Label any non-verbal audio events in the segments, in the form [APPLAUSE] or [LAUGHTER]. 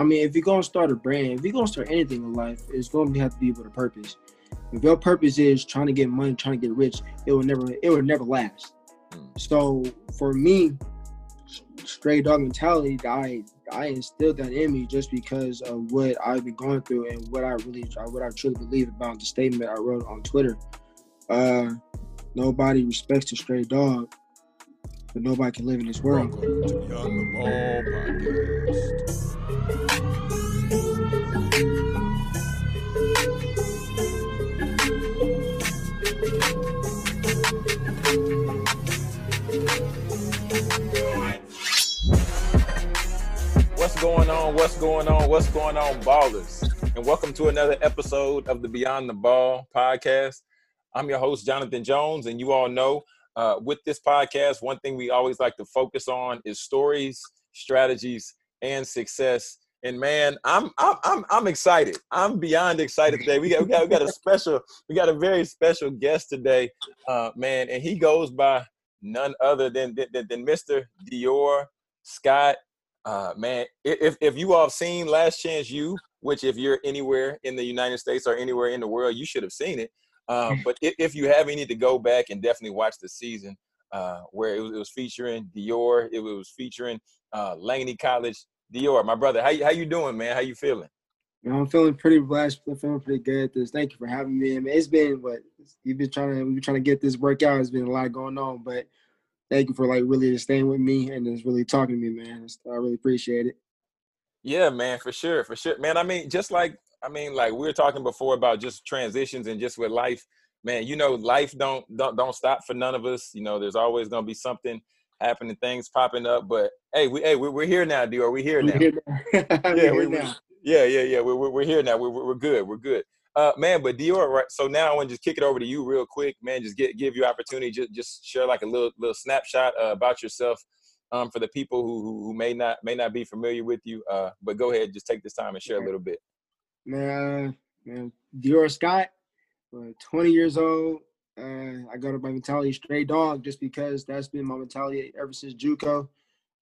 I mean, if you're gonna start a brand, if you're gonna start anything in life, it's gonna have to be with a purpose. If your purpose is trying to get money, trying to get rich, it will never, it will never last. Mm. So for me, Stray Dawg mentality, I I instilled that in me just because of what I've been going through and what I really, what I truly believe about the statement I wrote on Twitter. Uh, nobody respects a stray dog, but nobody can live in this world. Welcome to Beyond the Ball podcast. Going on? What's going on? What's going on, ballers? And welcome to another episode of the Beyond the Ball podcast. I'm your host, Jonathan Jones, and you all know uh, with this podcast, one thing we always like to focus on is stories, strategies, and success. And man, I'm I'm I'm, I'm excited. I'm beyond excited today. We got, we got we got a special, we got a very special guest today, uh, man, and he goes by none other than than, than Mr. Dior Scott uh, man, if if you all have seen Last Chance U, which if you're anywhere in the United States or anywhere in the world, you should have seen it. Um, [LAUGHS] but if, if, you haven't, you need to go back and definitely watch the season uh, where it was, it was, featuring Dior. It was featuring uh, Laney College. Dior, my brother, how how you doing, man? How you feeling? You know, I'm feeling pretty blessed. I'm feeling pretty good. This, thank you for having me. I mean, it's been what you've been trying to we've been trying to get this workout. It's been a lot going on, but thank you for like really just staying with me and just really talking to me, man. I really appreciate it. Yeah, man, for sure, for sure, man. I mean, just like I mean, like we were talking before about just transitions and just with life, man. You know, life don't don't don't stop for none of us. You know, there's always gonna be something happening, things popping up. But hey, we hey we're, we're here now, Dior. We're here now. We're here now. [LAUGHS] yeah, we're, here now. yeah, yeah, yeah. We're, we're, we're here now. We're, we're good. We're good. Uh, man, but Dior, right? So now I want to just kick it over to you real quick, man. Just get give you opportunity, just just share like a little little snapshot uh, about yourself, um, for the people who, who, who may not may not be familiar with you. Uh, but go ahead, just take this time and share a little bit. Man, man, Dior Scott, uh, 20 years old. Uh, I got up my mentality Stray Dawg just because that's been my mentality ever since JUCO.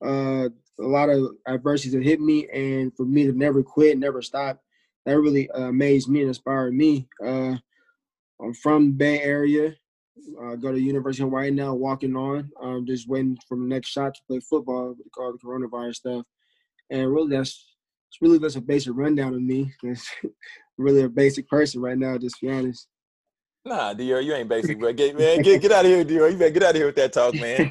Uh, a lot of adversities have hit me, and for me to never quit, never stop, that really uh, amazed me and inspired me. Uh, I'm from Bay Area. I go to University of Hawaii now, walking on. I'm just waiting for the next shot to play football with all the coronavirus stuff. And really, that's it's really just a basic rundown of me. [LAUGHS] really a basic person right now, just to be honest. Nah, Dior, you ain't basic, bro. Get man, get get [LAUGHS] out of here, Dior. You better get out of here with that talk, man.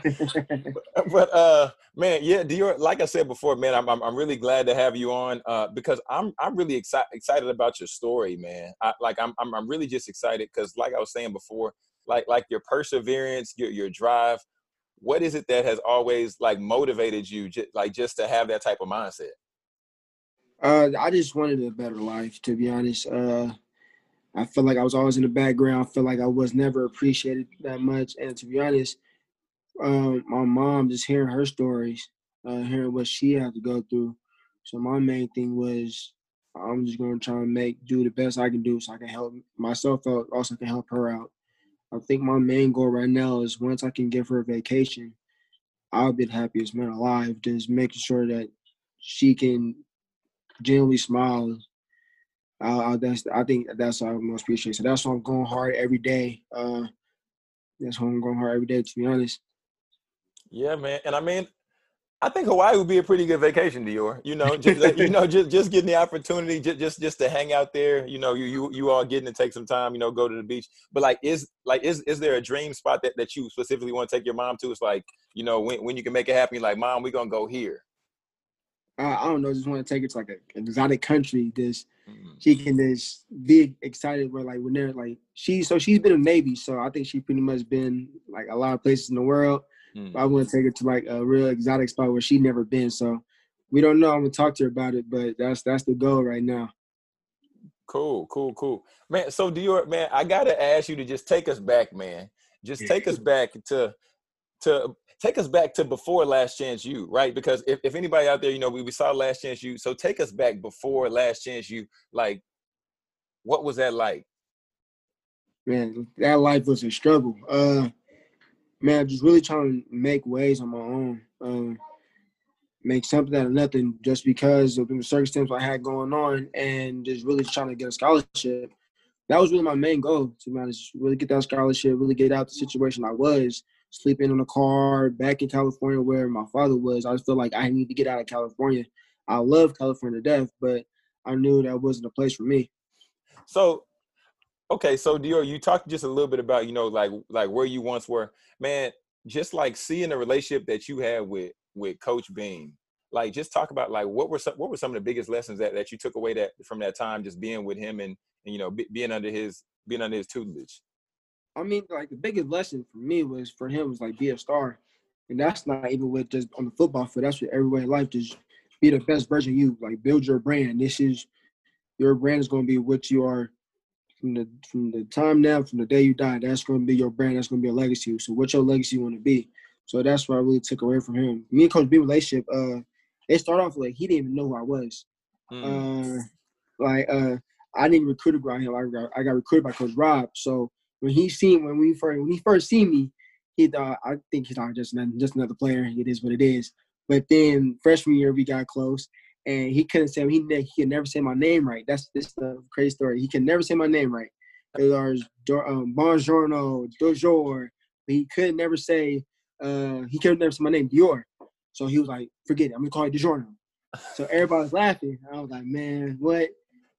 but, [LAUGHS] but, uh, man, yeah, Dior. Like I said before, man, I'm I'm, I'm really glad to have you on uh, because I'm I'm really excited excited about your story, man. I, like I'm, I'm I'm really just excited because, like I was saying before, like like your perseverance, your your drive. What is it that has always like motivated you, just, like just to have that type of mindset? Uh, I just wanted a better life, to be honest. Uh, I felt like I was always in the background. I felt like I was never appreciated that much. And to be honest, um, my mom, just hearing her stories, uh, hearing what she had to go through. So my main thing was I'm just gonna try and make do the best I can do so I can help myself out, also can help her out. I think my main goal right now is once I can give her a vacation, I'll be the happiest man alive. Just making sure that she can genuinely smile uh, that's I think that's what I most appreciate. So that's why I'm going hard every day. Uh, that's why I'm going hard every day. To be honest. Yeah, man, and I mean, I think Hawaii would be a pretty good vacation, Dior. You know, just, you know, [LAUGHS] just just getting the opportunity, just, just just to hang out there. You know, you you you all getting to take some time. You know, go to the beach. But like, is like is is there a dream spot that that you specifically want to take your mom to? It's like, you know, when when you can make it happen. Like, mom, we're gonna go here. Uh, I don't know. Just want to take it to like a, an exotic country. This mm-hmm. she can just be excited. Where like when they're like she so she's been in Navy, so I think she pretty much been like a lot of places in the world. Mm-hmm. I want to take her to like a real exotic spot where she never been. So we don't know. I'm gonna talk to her about it, but that's that's the goal right now. Cool, cool, cool, man. So do Dior, man, I gotta ask you to just take us back, man. Just take us back to to take us back to before Last Chance U, right? Because if, if anybody out there, you know, we, we saw Last Chance U. So take us back before Last Chance U. Like, what was that like? Man, that life was a struggle. Uh, man, just really trying to make ways on my own. Um, make something out of nothing just because of the circumstances I had going on and just really trying to get a scholarship. That was really my main goal, to be honest. Really get that scholarship, really get out the situation I was, sleeping in a car back in California where my father was. I just felt like I need to get out of California. I love California to death, but I knew that wasn't a place for me. So okay, so Dior, you talked just a little bit about, you know, like like where you once were. Man, just like seeing the relationship that you had with with Coach Beam. Like, just talk about like what were some what were some of the biggest lessons that, that you took away that from that time, just being with him and, and you know be, being under his being under his tutelage. I mean, like the biggest lesson for me was for him was like be a star, and that's not even with just on the football field. That's with everywhere in life. Just be the best version of you. Like build your brand. This is your brand is going to be what you are from the from the time now, from the day you die. That's going to be your brand. That's going to be a legacy. So, what your legacy want to be? So that's what I really took away from him. Me and Coach B relationship. Uh, it started off like he didn't even know who I was. Mm. Uh, like uh, I didn't recruit by him. I got I got recruited by Coach Rob. So when he seen when we first when he first seen me, he thought I think he thought just just another player. It is what it is. But then freshman year we got close, and he couldn't say he he could never say my name right. That's this the crazy story. He can never say my name right. It was um, Bonjourno, Dojor, but he could never say uh, he could never say my name Dior. So he was like, forget it. I'm gonna call it DiGiorno. So everybody was laughing. I was like, man, what?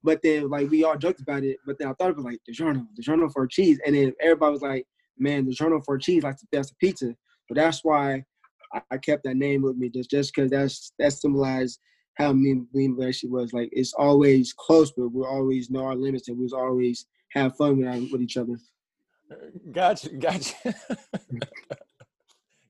But then like we all joked about it. But then I thought of it DiGiorno, the journal for cheese. And then everybody was like, man, DiGiorno for cheese, like that's a pizza. But that's why I, I kept that name with me, just just because that's that symbolized how me and Beam relationship was. Like it's always close, but we always know our limits and we always have fun with, with each other. Gotcha, gotcha. [LAUGHS]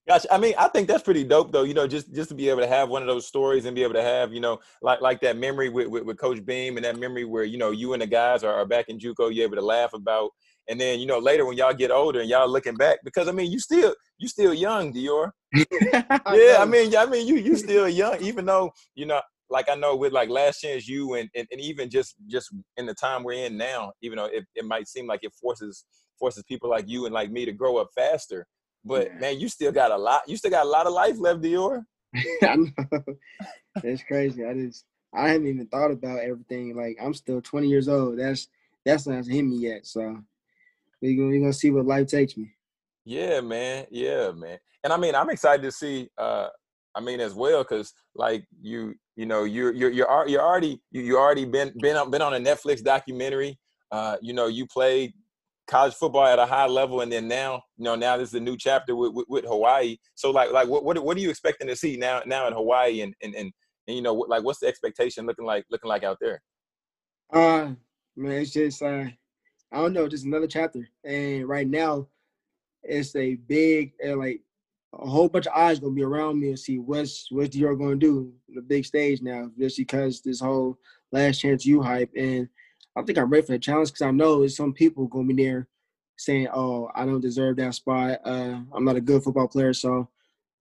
gotcha. I mean, I think that's pretty dope, though. You know, just just to be able to have one of those stories and be able to have, you know, like like that memory with, with, with Coach Beam and that memory where you know you and the guys are, are back in JUCO, you're able to laugh about, and then you know later when y'all get older and y'all looking back, because I mean, you still you still young, Dior. [LAUGHS] yeah, I mean, I mean, you you still young, even though you know like I know with like Last Chance U and, and, and even just just in the time we're in now, even though it, it might seem like it forces forces people like you and like me to grow up faster. But yeah. man, you still got a lot. You still got a lot of life left, Dior. [LAUGHS] I know. [LAUGHS] That's crazy. I just I haven't even thought about everything. Like I'm still 20 years old. That's that's not hit me yet. So we're gonna, we gonna see what life takes me. Yeah, man. Yeah, man. And I mean, I'm excited to see. uh I mean, as well, because like you, you know, you're you're you're, you're already you, you already been been on, been on a Netflix documentary. Uh, you know, you played college football at a high level, and then now, you know, now this is a new chapter with, with, with Hawaii. So, like, like what, what what are you expecting to see now now in Hawaii, and and and, and you know, like, what's the expectation looking like looking like out there? Uh, man, it's just uh, I don't know, just another chapter, and right now, it's a big like a whole bunch of eyes gonna be around me and see what's what's Dior gonna do the big stage now, just because this whole Last Chance U hype and I think I'm ready for the challenge because I know there's some people gonna be there saying, "Oh, I don't deserve that spot. Uh, I'm not a good football player." So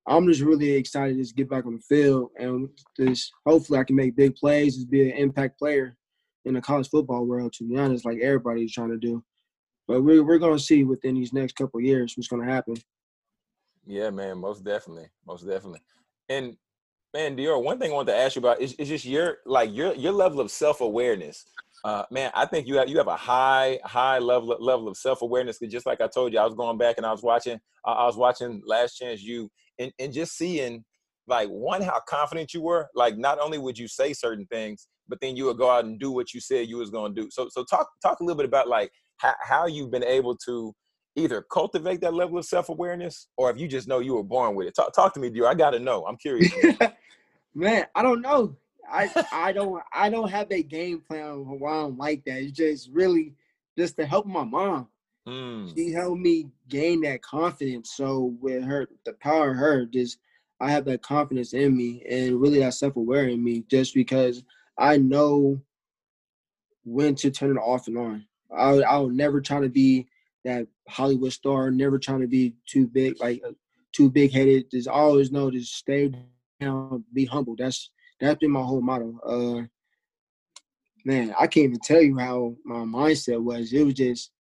I'm just really excited to get back on the field and just hopefully I can make big plays, just be an impact player in the college football world. To be honest, like everybody's trying to do. But we're we're gonna see within these next couple years what's gonna happen. Yeah, man, most definitely, most definitely. And man, Dior, one thing I want to ask you about is, is just your like your your level of self awareness. Uh, man, I think you have you have a high high level level of self awareness. Because just like I told you, I was going back and I was watching I, I was watching Last Chance U and and just seeing like one how confident you were. Like not only would you say certain things, but then you would go out and do what you said you was going to do. So so talk talk a little bit about like how how you've been able to either cultivate that level of self-awareness or if you just know you were born with it. Talk, talk to me, Dior. I got to know. I'm curious. [LAUGHS] Man, I don't know. I I don't I don't have a game plan why I'm like that. It's just really just to help my mom. Mm. She helped me gain that confidence. So with her, the power of her, just I have that confidence in me and really that self-aware in me just because I know when to turn it off and on. I I'll never try to be that Hollywood star, never trying to be too big, like too big headed. Just always know to stay down, be humble. That's that's been my whole motto. Uh, man, I can't even tell you how my mindset was. It was just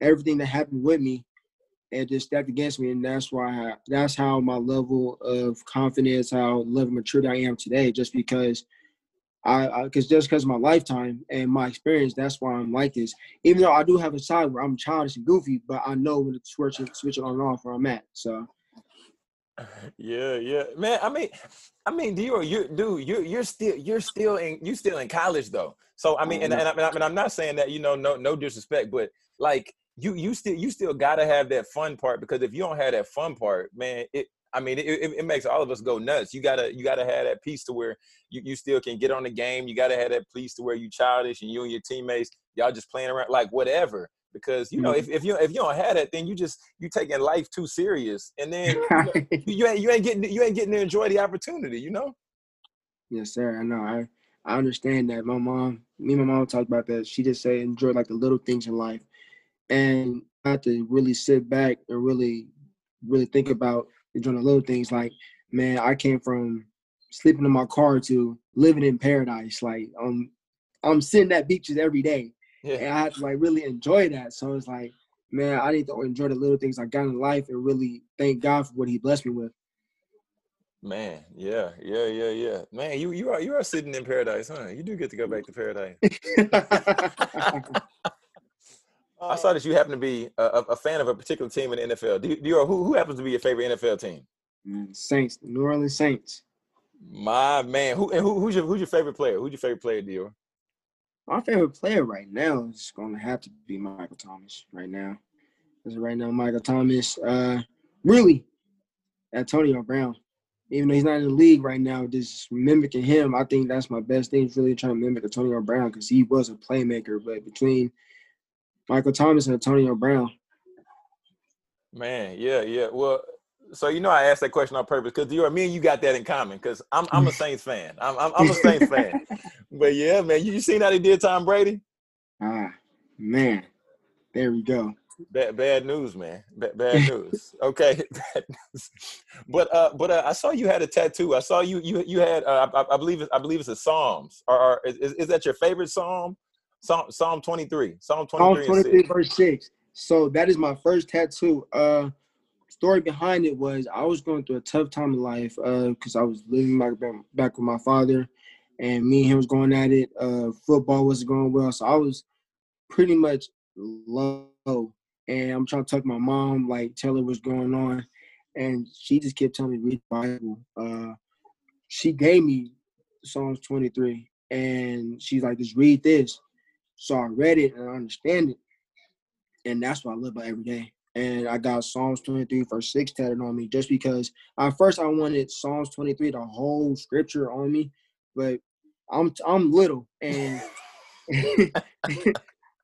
everything that happened with me. and just stacked against me, and that's why I, that's how my level of confidence, how level maturity I am today, just because I because just because of my lifetime and my experience, that's why I'm like this. Even though I do have a side where I'm childish and goofy, but I know when to switch it, switch it on and off where I'm at. So. [LAUGHS] Yeah, yeah, man. I mean, I mean, you you dude, you you're still you're still in you still in college though. So I mean, and, mm-hmm. and, I, and I'm not saying that you know no no disrespect, but like you you still you still gotta have that fun part because if you don't have that fun part, man, it I mean it, it, it makes all of us go nuts. You gotta you gotta have that piece to where you, you still can get on the game. You gotta have that piece to where you childish and you and your teammates y'all just playing around like whatever. Because you know mm-hmm. if, if you if you don't have that, then you just you taking life too serious, and then [LAUGHS] you, know, you ain't you ain't getting you ain't getting to enjoy the opportunity. You know. Yes, sir. I know. I I understand that. My mom, me and my mom talked about that. She just said enjoy like the little things in life and I had to really sit back and really, really think about enjoying the little things. Like, man, I came from sleeping in my car to living in paradise. Like, um, I'm sitting at beaches every day, yeah. and I had to like really enjoy that. So it's like, man, I need to enjoy the little things I got in life and really thank God for what He blessed me with. Man, yeah, yeah, yeah, yeah. Man, you you are you are sitting in paradise, huh? You do get to go back to paradise. [LAUGHS] [LAUGHS] I saw that you happen to be a, a, fan of a particular team in the NFL. Do you, do you, who, who happens to be your favorite NFL team? Mm, Saints, New Orleans Saints. My man, who and who, who's your who's your favorite player? Who's your favorite player, Dior? My favorite player right now is going to have to be Michael Thomas. Right now, because right now Michael Thomas, uh, really, Antonio Brown. Even though he's not in the league right now, just mimicking him, I think that's my best thing. Is really trying to mimic Antonio Brown because he was a playmaker. But between Michael Thomas and Antonio Brown. Man, yeah, yeah. Well, so you know I asked that question on purpose because you me and you got that in common because I'm I'm a [LAUGHS] Saints fan. I'm I'm, I'm a Saints fan. [LAUGHS] But yeah, man, you, you seen how they did Tom Brady? Ah, man, there we go. Bad, bad news, man. Bad, bad [LAUGHS] news. Okay, bad news. But uh, but uh, I saw you had a tattoo. I saw you you you had uh, I, I believe I believe it's a Psalms. Or, or is, is that your favorite psalm? Psalm, Psalm 23. Psalm 23, Psalm 23 verse 6. So that is my first tattoo. Uh story behind it was I was going through a tough time in life uh because I was living back, back with my father and me and him was going at it. Uh football wasn't going well. So I was pretty much low. And I'm trying to talk to my mom, like tell her what's going on. And she just kept telling me read the Bible. Uh she gave me Psalms 23 and she's like, just read this. So I read it and I understand it. And that's what I live by every day. And I got Psalms 23 verse 6 tatted on me just because at first I wanted Psalms 23, the whole scripture on me, but I'm I'm little and [LAUGHS]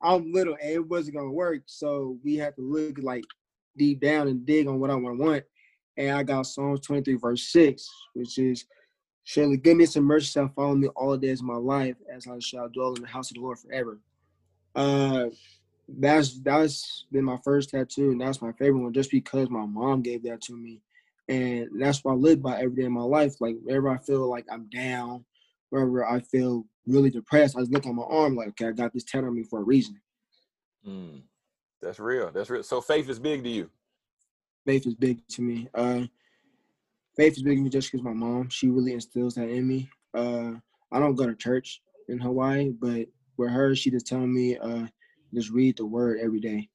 I'm little and it wasn't gonna work. So we had to look like deep down and dig on what I want. And I got Psalms 23 verse 6, which is Surely goodness and mercy shall follow me all the days of my life, as I shall dwell in the house of the Lord forever. Uh, that's that's been my first tattoo, and that's my favorite one, just because my mom gave that to me, and that's what I live by every day in my life. Like wherever I feel like I'm down, wherever I feel really depressed, I just look on my arm like, okay, I got this tattoo on me for a reason. Mm, that's real. That's real. So faith is big to you. Faith is big to me. Uh, faith is big to me just because my mom, she really instills that in me. Uh, I don't go to church in Hawaii, but with her, she just telling me, uh, just read the word every day.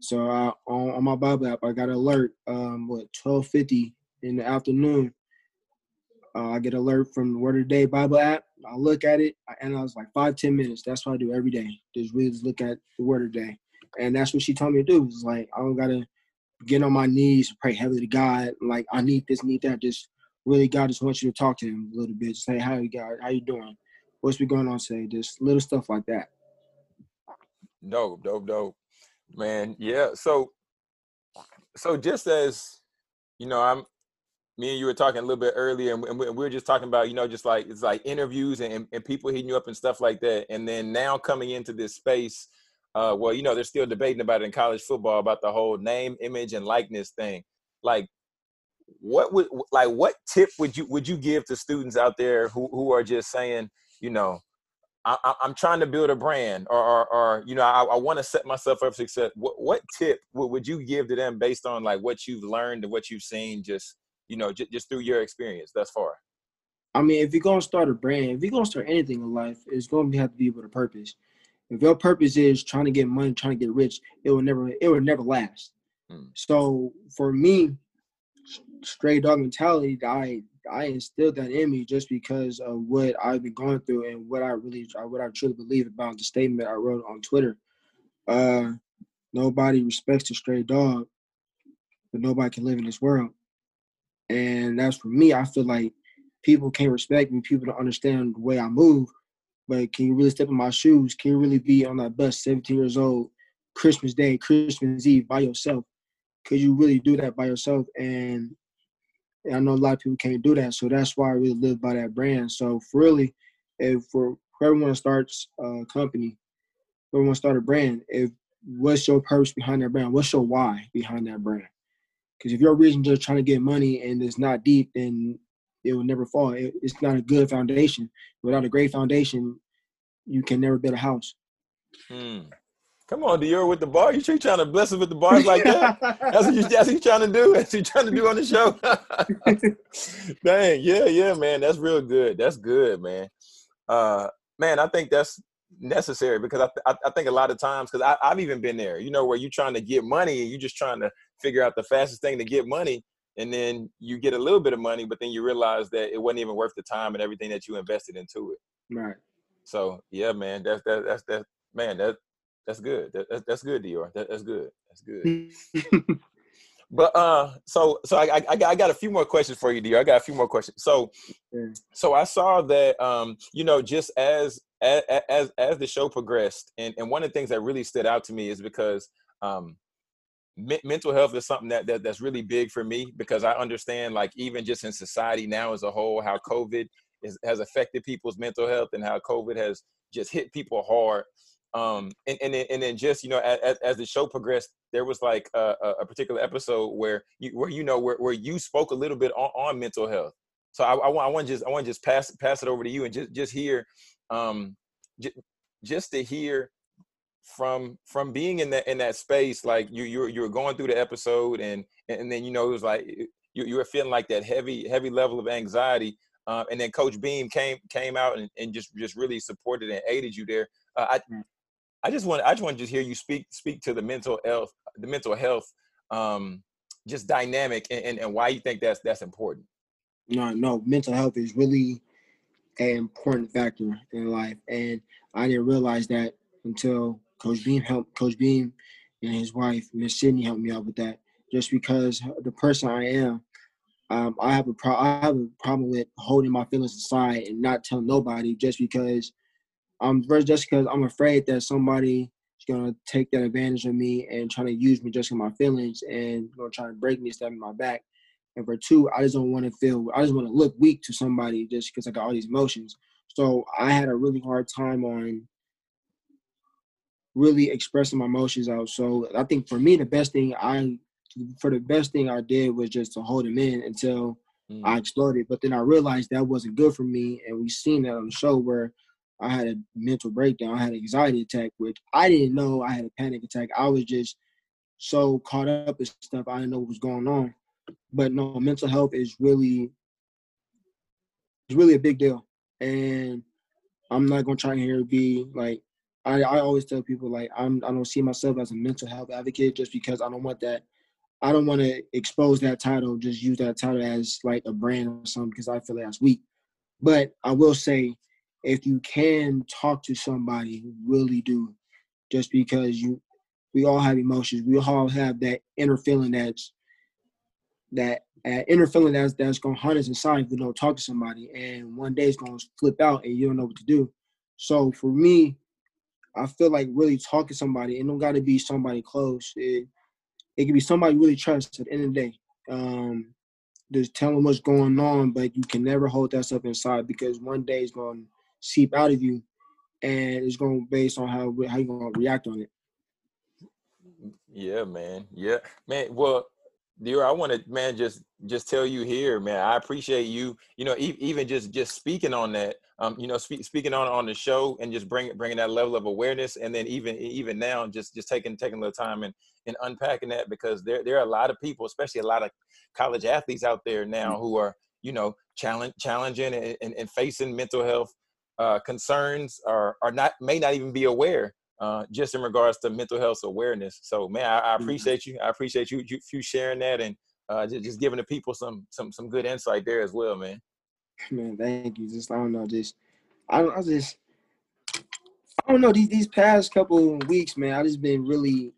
So I, on, on my Bible app, I got an alert, um, what, 1250 in the afternoon. Uh, I get alert from the Word of the Day Bible app. I look at it, and I analyze like five, ten minutes. That's what I do every day. Just really look at the Word of the Day. And that's what she told me to do. It's like, I don't got to get on my knees, pray heavily to God. Like I need this, need that. Just really, God just wants you to talk to Him a little bit. Say, "How you God? How you doing? What's been going on today?" Just little stuff like that. Dope, dope, dope, man. Yeah. So, so just as you know, I'm me and you were talking a little bit earlier, and we were just talking about, you know, just like it's like interviews and, and people hitting you up and stuff like that. And then now coming into this space uh, well, you know, they're still debating about it in college football about the whole name, image, and likeness thing. Like, what would like what tip would you would you give to students out there who who are just saying, you know, I, am trying to build a brand, or, or, or you know, I, I want to set myself up for success. What, what tip would, would you give to them based on like what you've learned and what you've seen, just you know, j- just through your experience thus far? I mean, if you're gonna start a brand, if you're gonna start anything in life, it's gonna have to be with a purpose. If your purpose is trying to get money, trying to get rich, it will never, it will never last. Hmm. So for me, Stray Dawg mentality, I I instilled that in me just because of what I've been going through and what I really, what I truly believe about the statement I wrote on Twitter. Uh, nobody respects a stray dog, but nobody can live in this world. And that's for me. I feel like people can't respect me. People don't understand the way I move. But can you really step in my shoes? Can you really be on that bus, 17 years old, Christmas Day, Christmas Eve by yourself? Could you really do that by yourself? And I know a lot of people can't do that. So that's why I really live by that brand. So really, if for everyone starts a company, everyone start a brand, if what's your purpose behind that brand? What's your why behind that brand? Because if your reason just trying to get money and it's not deep, then it will never fall. It, it's not a good foundation. Without a great foundation, you can never build a house. Hmm. Come on, Dior, with the bar. You trying to bless us with the bars like that? that's, what you, that's what you trying to do. That's what you trying to do on the show. [LAUGHS] Dang, yeah, yeah, man. That's real good. That's good, man. Uh, man, I think that's necessary because I, I, I think a lot of times because I've even been there. You know, where you're trying to get money and you're just trying to figure out the fastest thing to get money, and then you get a little bit of money, but then you realize that it wasn't even worth the time and everything that you invested into it. Right. So yeah, man, that's that, that's that man that that's good. That, that's good, Dior. That, that's good. That's good. [LAUGHS] but uh, so so I, I got I got a few more questions for you, Dior. I got a few more questions. So so I saw that um you know just as as as as the show progressed, and and one of the things that really stood out to me is because um mental health is something that, that that's really big for me because I understand like even just in society now as a whole how COVID is, has affected people's mental health and how COVID has just hit people hard. Um, and, and, then, and then just, you know, as, as the show progressed, there was like a, a particular episode where you, where, you know, where, where you spoke a little bit on, on mental health. So I, I, want, I want just, I want to just pass, pass it over to you and just, just hear, um, j- just to hear from, from being in that, in that space, like you, you, were going through the episode and, and then, you know, it was like, you, you were feeling like that heavy, heavy level of anxiety. Uh, and then Coach Beam came came out and, and just just really supported and aided you there. Uh, I mm. I just want I just want to just hear you speak speak to the mental health the mental health um, just dynamic and, and, and why you think that's that's important. No, no, mental health is really an important factor in life, and I didn't realize that until Coach Beam helped Coach Beam and his wife Miss Sydney helped me out with that. Just because the person I am, um, I have a pro- I have a problem with holding my feelings aside and not telling nobody just because I'm first just because I'm afraid that somebody is gonna take that advantage of me and trying to use me just in my feelings and gonna try to break me, stab in my back. And for two, I just don't want to feel. I just want to look weak to somebody just because I got all these emotions. So I had a really hard time on really expressing my emotions out. So I think for me, the best thing I, for the best thing I did was just to hold them in until mm. I exploded. But then I realized that wasn't good for me, and we seen that on the show where I had a mental breakdown. I had an anxiety attack, which I didn't know I had a panic attack. I was just so caught up in stuff I didn't know what was going on. But no, mental health is really it's really a big deal. And I'm not gonna try here be like I, I always tell people like I'm I don't see myself as a mental health advocate just because I don't want that I don't want to expose that title, just use that title as like a brand or something because I feel like that's weak. But I will say if you can talk to somebody, really do, just because you, we all have emotions. We all have that inner feeling that's that uh, inner feeling that's that's gonna hunt us inside if we don't talk to somebody, and one day it's gonna flip out and you don't know what to do. So for me, I feel like really talking to somebody, it don't got to be somebody close. It it can be somebody really trust at the end of the day. Um, just tell them what's going on, but you can never hold that stuff inside because one day it's going seep out of you, and it's going to based on how how you going to react on it. Yeah, man. Yeah, man. Well, Dior, I want to man just just tell you here, man. I appreciate you. You know, e- even just just speaking on that. Um, you know, speak, speaking on on the show and just bringing bringing that level of awareness, and then even even now, just just taking taking a little time and and unpacking that because there there are a lot of people, especially a lot of college athletes out there now who are you know challenge challenging and, and, and facing mental health uh, concerns are are not may not even be aware uh, just in regards to mental health awareness. So, man, I, I mm-hmm. appreciate you. I appreciate you you, you sharing that and uh, just, just giving the people some some some good insight there as well, man. Man, thank you. Just I don't know, just I don't I just I don't know these these past couple weeks, man. I just been really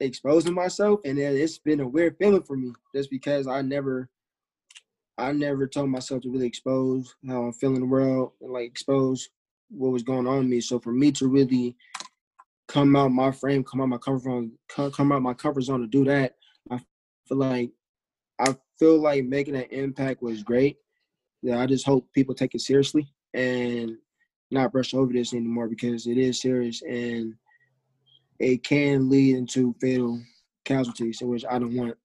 exposing myself, and it's been a weird feeling for me, just because I never I never told myself to really expose how I'm feeling the world and like expose what was going on with me. So for me to really come out my frame, come out my comfort zone, come out my comfort zone to do that. I feel like I feel like making an impact was great. Yeah, I just hope people take it seriously and not brush over this anymore because it is serious and it can lead into fatal casualties, which I don't want.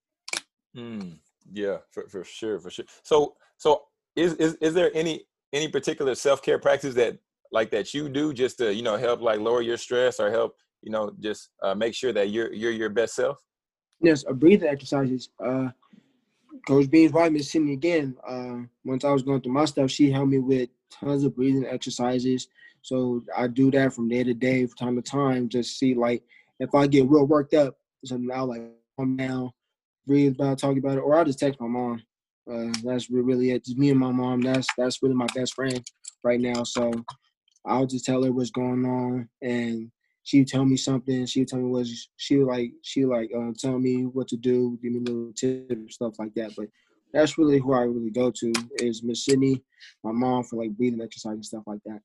Mm, yeah, for, for sure, for sure. So, so is, is is there any any particular self care practice that like that you do just to you know help like lower your stress or help you know just uh, make sure that you're you're your best self yes a breathing exercises uh coach Beam's wife miss sydney again uh once i was going through my stuff she helped me with tons of breathing exercises so i do that from day to day from time to time just see like if i get real worked up so now like calm down breathe about talk about it or i'll just text my mom uh, that's really it. Just me and my mom. That's that's really my best friend right now. So I'll just tell her what's going on, and she would tell me something. She would tell me what she like. She like uh, tell me what to do, give me little tips, stuff like that. But that's really who I really go to is Miss Sydney, my mom for like breathing exercise and stuff like that.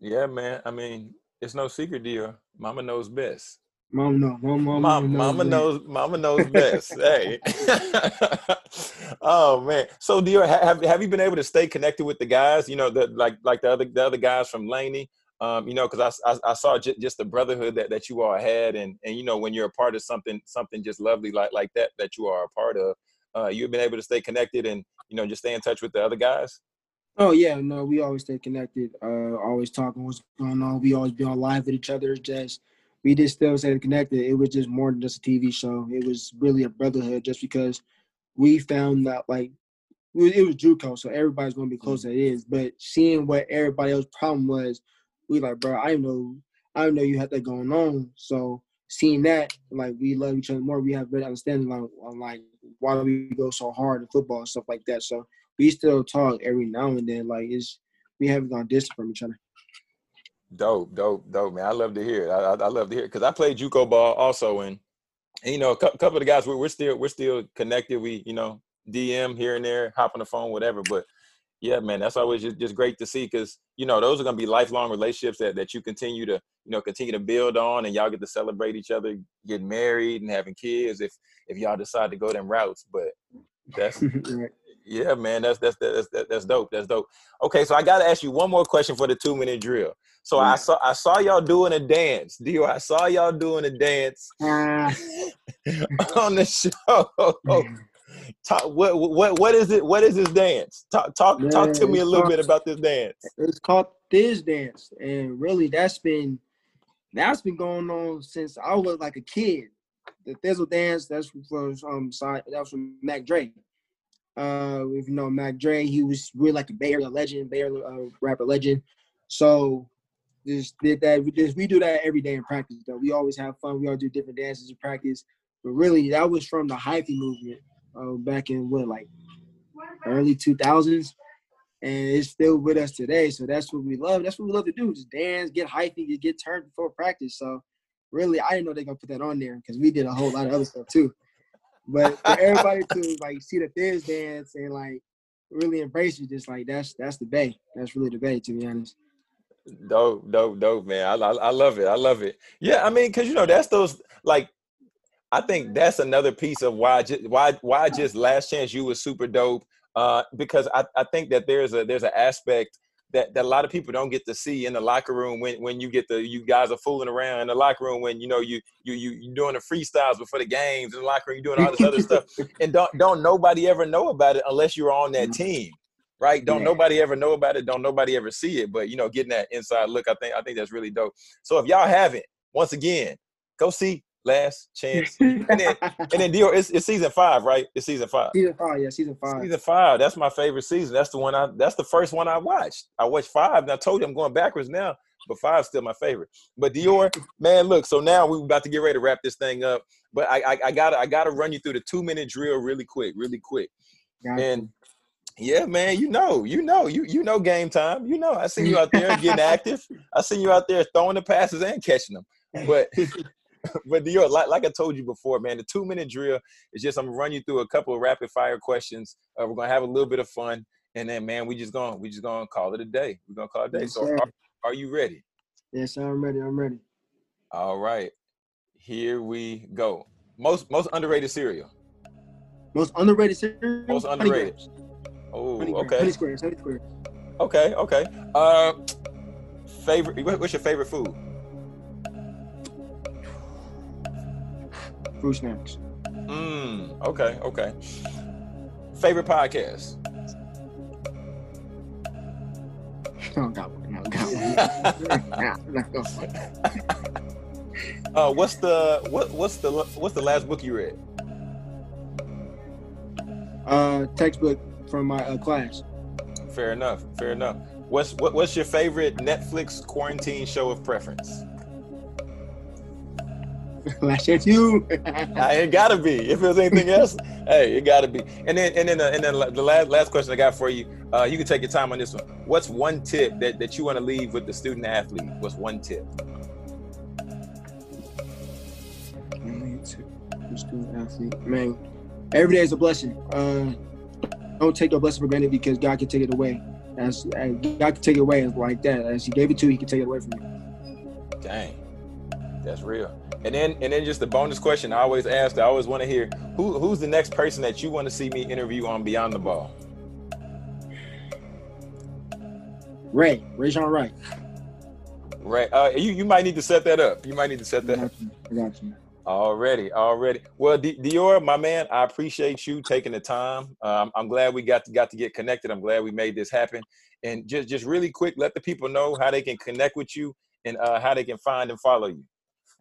Yeah, man. I mean, it's no secret, Dior. Mama knows best. Mama knows. Mama, mama, mama, knows. Mama knows best. hey. [LAUGHS] oh man. So, do you have have you been able to stay connected with the guys? You know, the like like the other the other guys from Laney. Um, you know, because I, I, I saw j- just the brotherhood that, that you all had, and and you know when you're a part of something something just lovely like like that that you are a part of, uh, you've been able to stay connected and you know just stay in touch with the other guys. Oh yeah, no, we always stay connected. Uh, always talking what's going on. We always be on live with each other. Just we just still stay connected. It was just more than just a TV show. It was really a brotherhood, just because we found that like it was JUCO, so everybody's gonna be close mm-hmm. as it is. But seeing what everybody else's problem was, we like, bro, I know, I know you had that going on. So seeing that, like, we love each other more. We have better understanding on, on like why we go so hard in football and stuff like that. So we still talk every now and then. Like, it's we haven't gone distant from each other. Dope, dope, dope, man. I love to hear it. I, I, love to hear it because I played JUCO ball also, and, and you know, a couple of the guys we're, we're still we're still connected. We you know DM here and there, hop on the phone, whatever. But yeah, man, that's always just, just great to see because you know those are gonna be lifelong relationships that, that you continue to you know continue to build on, and y'all get to celebrate each other, getting married and having kids if if y'all decide to go them routes. But that's [LAUGHS] yeah, man, that's that's that's that's dope. That's dope. Okay, so I got to ask you one more question for the two minute drill. So I saw I saw y'all doing a dance. Dio, I saw y'all doing a dance uh. [LAUGHS] on the show. [LAUGHS] Talk, what what what is it? What is this dance? Talk talk Man, talk to me a little called, bit about this dance. It's called Thiz Dance, and really that's been that's been going on since I was like a kid. The Thizzle dance that's from um side that was from Mac Dre. Uh, you know Mac Dre, he was really like a Bay Area legend, Bay Area uh, rapper legend. So just did that. We just we do that every day in practice. Though we always have fun. We all do different dances in practice. But really, that was from the hyphy movement uh, back in what like early two thousands, and it's still with us today. So that's what we love. That's what we love to do. Just dance, get hyphy, get turned before practice. So really, I didn't know they gonna put that on there because we did a whole lot of other stuff too. But for [LAUGHS] everybody to like see the Thiz dance and like really embrace you, just like that's that's the bay. That's really the bay, to be honest. Dope, dope, dope, man. I, I, I love it. I love it. Yeah, I mean, because you know that's those like. I think that's another piece of why just why why just Last Chance U was super dope. Uh, because I, I think that there's a there's an aspect that, that a lot of people don't get to see in the locker room when, when you get the you guys are fooling around in the locker room when you know you you you you doing the freestyles before the games in the locker room, you doing all this other stuff, [LAUGHS] and don't don't nobody ever know about it unless you're on that mm-hmm. team, right? Don't yeah. nobody ever know about it. Don't nobody ever see it. But you know, getting that inside look, I think I think that's really dope. So if y'all haven't, once again, go see last chance. [LAUGHS] and then and then Dior, it's, it's season five, right? It's season five. Season five, yeah, season five. Season five. That's my favorite season. That's the one I that's the first one I watched. I watched five, and I told you I'm going backwards now, but five's still my favorite. But Dior, man, look, so now we're about to get ready to wrap this thing up. But I I, I gotta I gotta run you through the two minute drill really quick, really quick. Gotcha. And yeah, man, you know, you know, you you know game time. You know, I see you out there getting [LAUGHS] active. I see you out there throwing the passes and catching them. But [LAUGHS] [LAUGHS] but Dior, like, like I told you before, man, the two minute drill is just I'm gonna run you through a couple of rapid fire questions. Uh, we're gonna have a little bit of fun, and then man, we just gonna we just gonna call it a day. We're gonna call it a day. Yes, so, are, are, you ready? Yes, I'm ready. I'm ready. All right, here we go. Most most underrated cereal. Most underrated cereal. Most underrated. Oh, honey okay. Honey squares. Honey squares. Okay, okay. Uh, favorite. What's your favorite food? Fruit snacks. Mm, okay, okay. Favorite podcast? [LAUGHS] Got one. No, got one. [LAUGHS] [LAUGHS] uh, what's the what what's the what's the last book you read? Uh, textbook from my uh, class. Fair enough. Fair enough. What's what, what's your favorite Netflix quarantine show of preference? [LAUGHS] Last Chance U. it gotta be. If there's anything [LAUGHS] else, hey, it gotta be. And then and then uh, and then the last last question I got for you. Uh, you can take your time on this one. What's one tip that, that you want to leave with the student athlete? What's one tip? Student athlete, man. Every day is a blessing. Uh, don't take your blessing for granted because God can take it away. As, as God can take it away like that. As He gave it to you, He can take it away from you. Dang, that's real. And then and then just the bonus question I always ask, I always want to hear who who's the next person that you want to see me interview on Beyond the Ball? Ray, Rayshon Wright. Right. Uh, you you might need to set that up. You might need to set that up. I got you. Already, already. Well, D- Dior, my man, I appreciate you taking the time. Um, I'm glad we got to, got to get connected. I'm glad we made this happen. And just just really quick, let the people know how they can connect with you and uh, how they can find and follow you.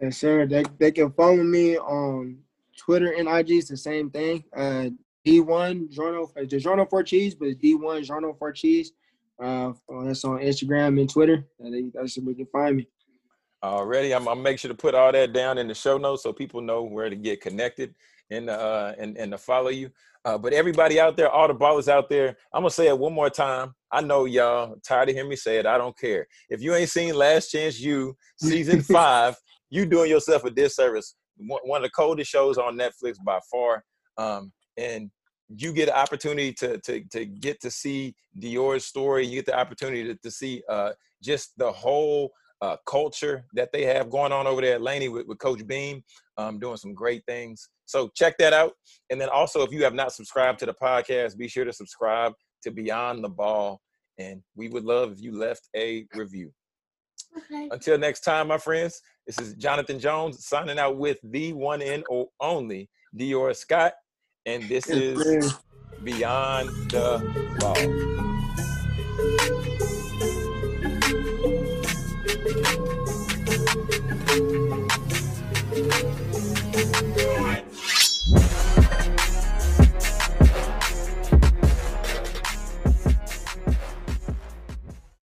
Yes, sir. They, they can follow me on Twitter and IG. It's the same thing. Uh, D1 Journal, the Journal for Cheese, but it's D1 Journal for Cheese. Uh, that's on Instagram and Twitter. That's where you can find me. Already, I'm, I'm make sure to put all that down in the show notes so people know where to get connected and uh and, and to follow you. Uh, but everybody out there, all the ballers out there, I'm gonna say it one more time. I know y'all tired of hearing me say it. I don't care. If you ain't seen Last Chance U season [LAUGHS] five, you doing yourself a disservice. One of the coldest shows on Netflix by far, um, and you get an opportunity to to to get to see Dior's story. You get the opportunity to, to see uh, just the whole uh, culture that they have going on over there at Laney with, with Coach Beam, um, doing some great things. So check that out. And then also, if you have not subscribed to the podcast, be sure to subscribe to Beyond the Ball. And we would love if you left a review. Okay. Until next time, my friends, this is Jonathan Jones signing out with the one and only Dior Scott. And this is Beyond the Ball.